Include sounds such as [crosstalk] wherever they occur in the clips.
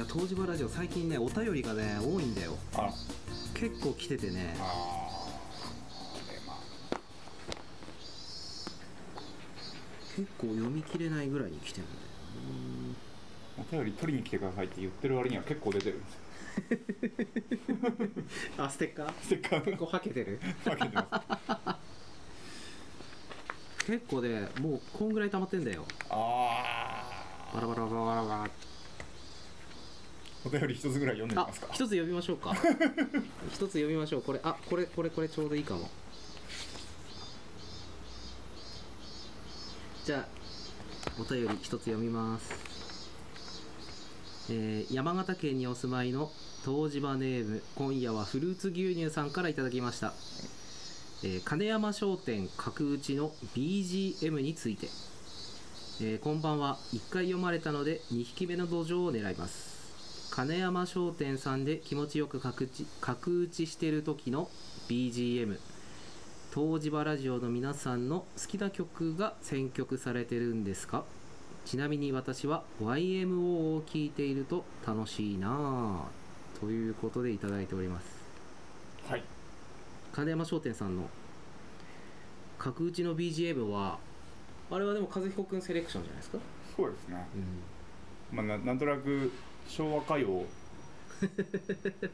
や東芝ラジオ最近ねお便りがね多いんだよ。あら。結構来ててね。あー。でまあ結構読み切れないぐらいに来てるんだよ。お便り取りに来てくださいって言ってる割には結構出てるんですよ。[laughs] あステッカー？ステッカー？結構はけてる？かけてます。結構ねもうこんぐらい溜まってんだよ。あバラバラバラバラバラーお便り一つぐらい読んでみあますか。一つ読みましょうか。[laughs] 一つ読みましょう。これあこれこれこれちょうどいいかも。じゃあお便り一つ読みます。えー山形県にお住まいの東芝ネーム今夜はフルーツ牛乳さんからいただきました、えー金山商店角打ちの BGM について、えーこんばんは。1回読まれたので2匹目の土壌を狙います金山商店さんで気持ちよく角打ち角打ちしてる時の BGM 東芝ラジオの皆さんの好きな曲が選曲されてるんですか？ちなみに私は YMO を聴いていると楽しいなぁ。ということでいただいております。はい。金山商店さんの角打ちの BGM はあれはでも和彦くんセレクションじゃないですか？そうですね。うん。まあななんとなく昭和歌謡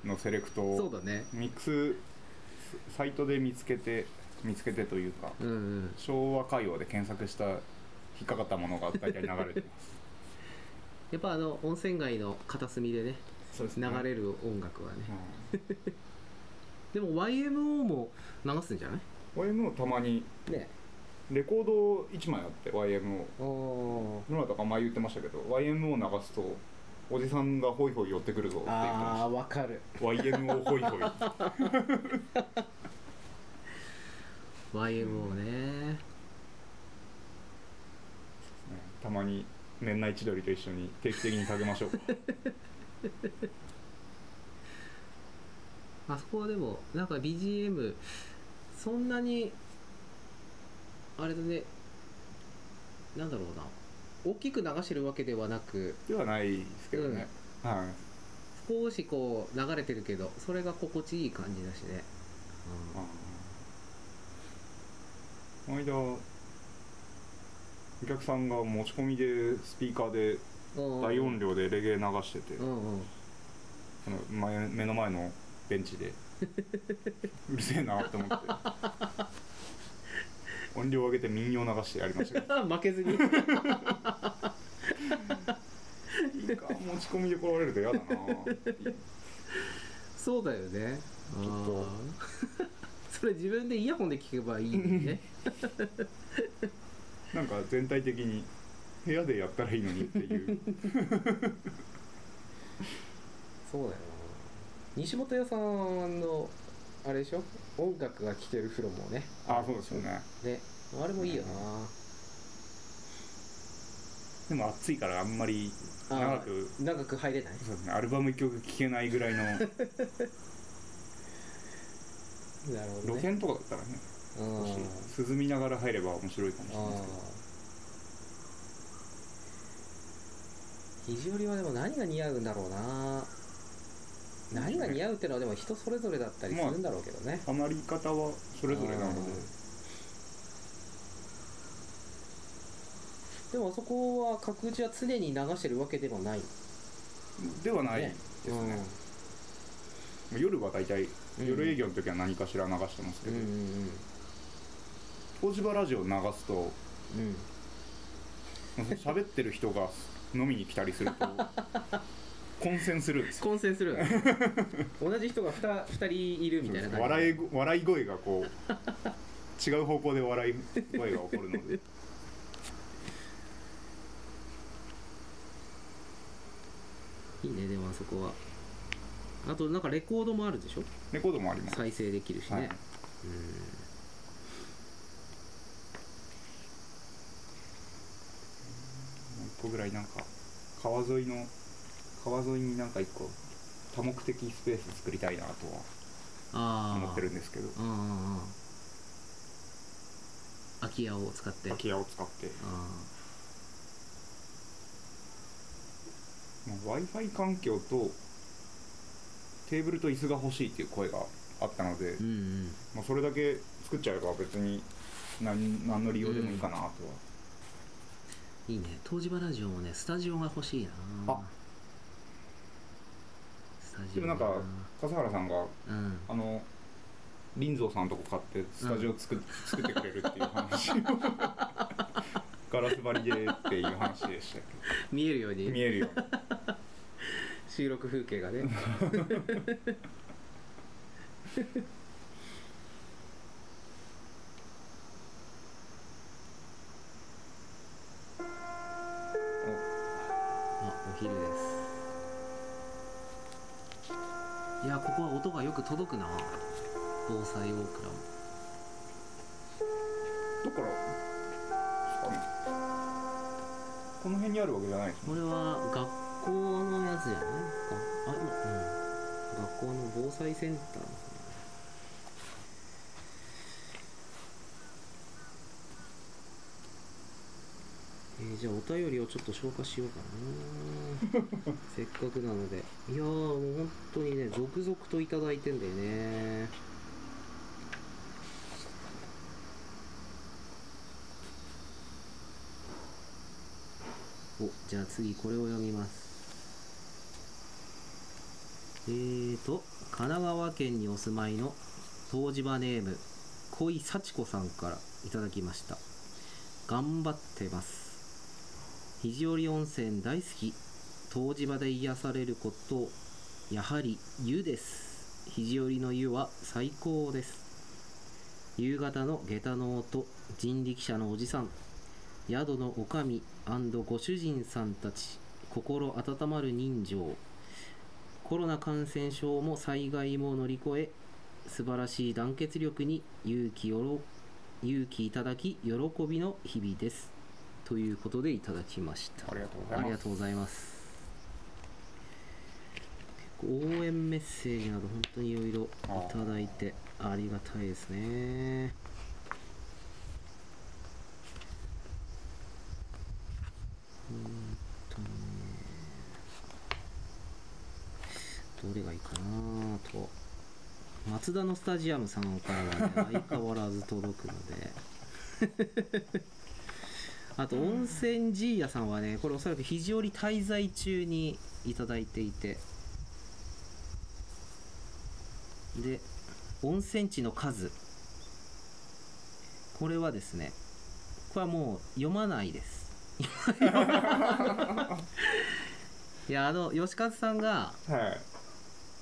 のセレクトを [laughs] そうだね。ミックスサイトで見つけて見つけてというかうんうん。昭和歌謡で検索した引っかかったものが大体流れてます。[laughs] やっぱあの温泉街の片隅でねそうです流れる音楽はね。うん。[laughs] でも YMO も流すんじゃない？YMO たまにね。レコード1枚あって YMO おどなたか前言ってましたけど YMO 流すとおじさんがホイホイ寄ってくるぞって言ってまああわかる。した YMO ホイホイ。YMO ね。たまに年内千鳥と一緒に定期的にかけましょう。か [laughs] あそこはでもなんか BGM そんなにあれだね。なんだろうな大きく流してるわけではなくではないですけどね、はい。少しこう流れてるけどそれが心地いい感じだしね、この間お客さんが持ち込みでスピーカーでうん、大音量でレゲエ流してて、前目の前のベンチで [laughs] うるせえなって思って音量上げて民謡流してやりましたけど。[laughs] 負けずに。いいか。持ち込みで来られると嫌だな。そうだよね。ちょっと。[laughs] それ自分でイヤホンで聞けばいいのにね。[laughs] なんか全体的に部屋でやったらいいのにっていう。そうだよな。西本屋さんのあれでしょ？音楽が聴ける風呂もね。あそうですよね。ね。あれもいいよな。でも暑いからあんまり長く長く入れない？そうですね。アルバム1曲聴けないぐらいの [laughs] なるほどね。露天とかだったらね涼みながら入れば面白いかもしれないですけど。肘折はでも何が似合うんだろうな何が似合うっていうのはでも人それぞれだったりするんだろうけどね、ハマり方はそれぞれなので。でもあそこは角打ちは常に流してるわけでもない。ではないですね。夜は大体うん。夜営業の時は何かしら流してますけど。うんうんうん。東芝ラジオ流すとうん。喋ってる人が飲みに来たりすると [laughs] 混戦するんですよ。混戦する。同じ人が 2, 二人いるみたいな感じ。笑いご笑い声がこう違う方向で笑い声が起こるので。いいねでもあそこは。あとなんかレコードもあるでしょ？レコードもあります。再生できるしね、はい。一個ぐらいなんか川沿いの川沿いになんか一個多目的スペース作りたいなとは思ってるんですけど。うんうんうん。空き家を使って。空き家を使って。あ w i f i 環境とテーブルと椅子が欲しいっていう声があったので、うんうん。まあ、それだけ作っちゃえば別に何何の利用でもいいかなとは、いいね。東芝ラジオもねスタジオが欲しいな。あでもなんか笠原さんがうん。あの林蔵さんのとこ買ってスタジオ作, [laughs] 作ってくれるっていう話を。[laughs] ガラス張りでっていう話でしたけ。見えるように。ど見えるよ。[laughs] 収録風景がね防災大倉もどっからこの辺にあるわけじゃないですね。これは学校のやつじゃないか。あ今うん学校の防災センター。えーじゃあお便りをちょっと消化しようかな。せっかくなので。いやーもう本当にね続々といただいてんだよねおじゃあ次これを読みます。えーと神奈川県にお住まいの湯治場ネーム恋幸子さんからいただきました。頑張ってます。肘折温泉大好き。湯治場で癒されることやはり湯です。肘折の湯は最高です。夕方の下駄の音人力車のおじさん。宿の女将ご主人さんたち心温まる人情。コロナ感染症も災害も乗り越え素晴らしい団結力に勇気よろ勇気いただき喜びの日々です。ということでいただきました。ありがとうございます。ありがとうございます。応援メッセージなど本当にいろいろいただいてありがたいですねうーんとねどれがいいかなと。松田のスタジアムさんからはね相変わらず届くので。[laughs] あと温泉ジーヤさんはねこれおそらく肘折滞在中にいただいていて。で温泉地の数。これはですねこれはもう読まないです。[laughs] いやあの吉和さんがはい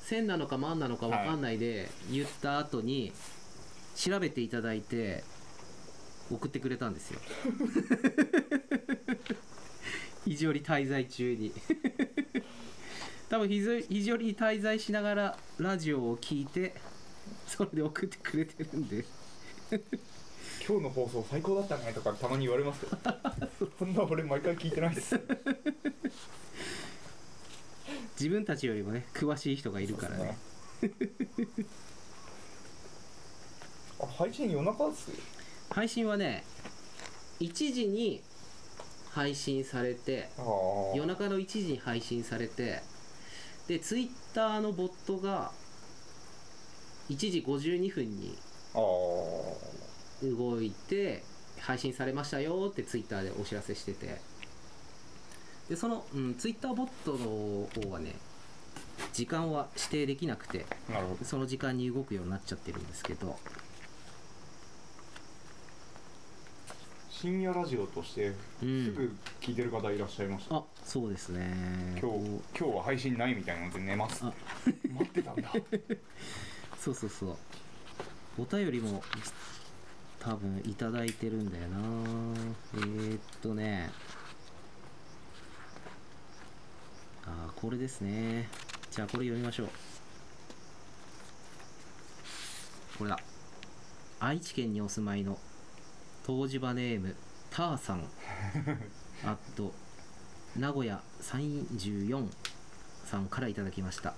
線なのか万なのか分かんないで言った後に調べていただいて送ってくれたんですよ。[laughs] 肘折滞在中に。[laughs] 多分肘折肘折に滞在しながらラジオを聞いてそれで送ってくれてるんで。[laughs] 今日の放送最高だったねとかたまに言われますけど。そんな俺毎回聞いてないです自分たちよりもね詳しい人がいるからね。あ配信夜中っす？配信はね1時に配信されて夜中の1時に配信されてでツイッターのボットが1時52分に動いて配信されましたよってツイッターでお知らせしててでその、うん、ツイッターボットの方はね時間は指定できなくてなるほど。その時間に動くようになっちゃってるんですけど。深夜ラジオとしてうんすぐ聞いてる方いらっしゃいました、あそうですね。今日今日は配信ないみたいなので寝ますあ。待ってたんだ。[laughs] そうそうそう。お便りも多分いただいてるんだよな。えー、っとねあーこれですね。じゃあこれ読みましょう。これだ。愛知県にお住まいの湯治場ネームターさん。[laughs] あと名古屋34さんからいただきました。あ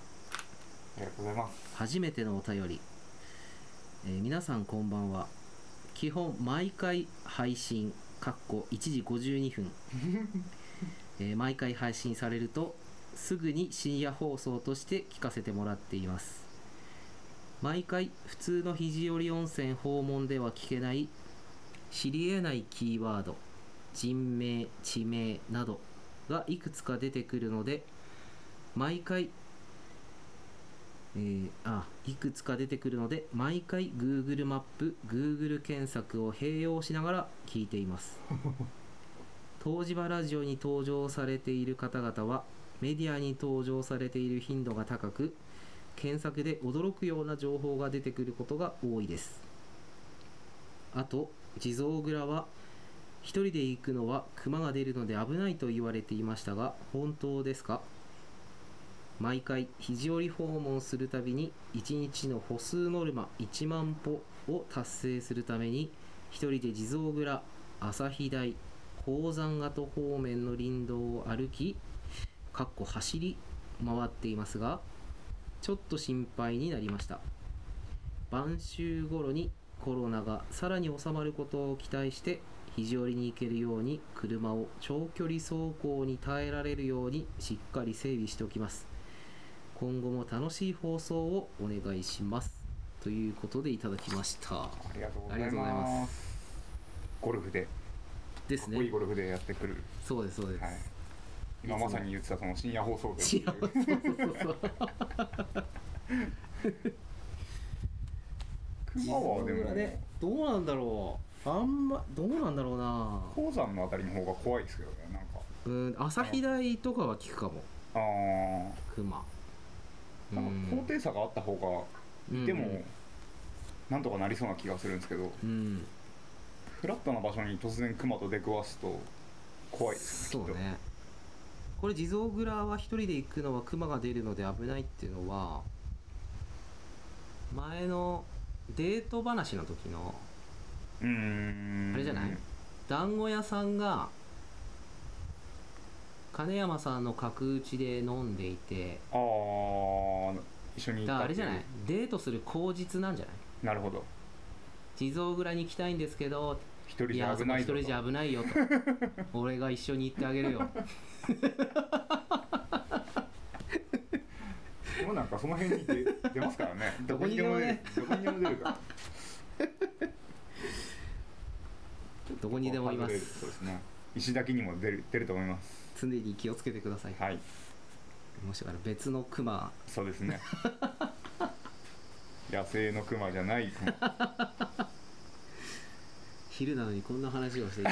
りがとうございます。初めてのお便り、えー皆さんこんばんは。基本毎回配信かっこ1時52分、[laughs] えー毎回配信されるとすぐに深夜放送として聞かせてもらっています。毎回普通の肘折温泉訪問では聞けない知り得ないキーワード人名地名などがいくつか出てくるので毎回えーあいくつか出てくるので毎回 Google マップ Google 検索を併用しながら聞いています。[laughs] 東芝ラジオに登場されている方々はメディアに登場されている頻度が高く検索で驚くような情報が出てくることが多いです。あと地蔵蔵は一人で行くのは熊が出るので危ないと言われていましたが本当ですか？毎回肘折訪問するたびに1日の歩数ノルマ1万歩を達成するために一人で地蔵蔵朝日台鉱山跡方面の林道を歩きかっこ走り回っていますがちょっと心配になりました。晩秋頃にコロナがさらに収まることを期待して肘折に行けるように車を長距離走行に耐えられるようにしっかり整備しておきます。今後も楽しい放送をお願いします。ということでいただきました。ありがとうございまます。ゴルフで。ですね。ゴルフでやってくる、そうですそうです、はい、今まさに言ってたその深夜放送で。違うそうそうそう。熊はでも、ね。どうなんだろう。あんまどうなんだろうな。鉱山のあたりの方が怖いですけどねなんか。うん朝日台とかは聞くかも。あー。熊。なんか高低差があった方がでも、なんとかなりそうな気がするんですけど。うん。フラットな場所に突然クマと出くわすと怖いですねそうねこれ地蔵蔵は一人で行くのは熊が出るので危ないっていうのは前のデート話の時のあれじゃない？団子屋さんが金山さんの角打ちで飲んでいてああ一緒に行だあれじゃない？デートする口実なんじゃない？なるほど。地蔵蔵に行きたいんですけど一人じゃ危ないぞと人じゃ危ないよと。[laughs] 俺が一緒に行ってあげるよ。もうなんかその辺に出出ますからね。[laughs] どこにでもねどこにでも出るから。どこにでもいます。そうですね。石垣にも出る出ると思います。常に気をつけてください、はい。もしかしたら別のクマそうですね。[laughs] 野生のクマじゃないクマ昼なのにこんな話をしている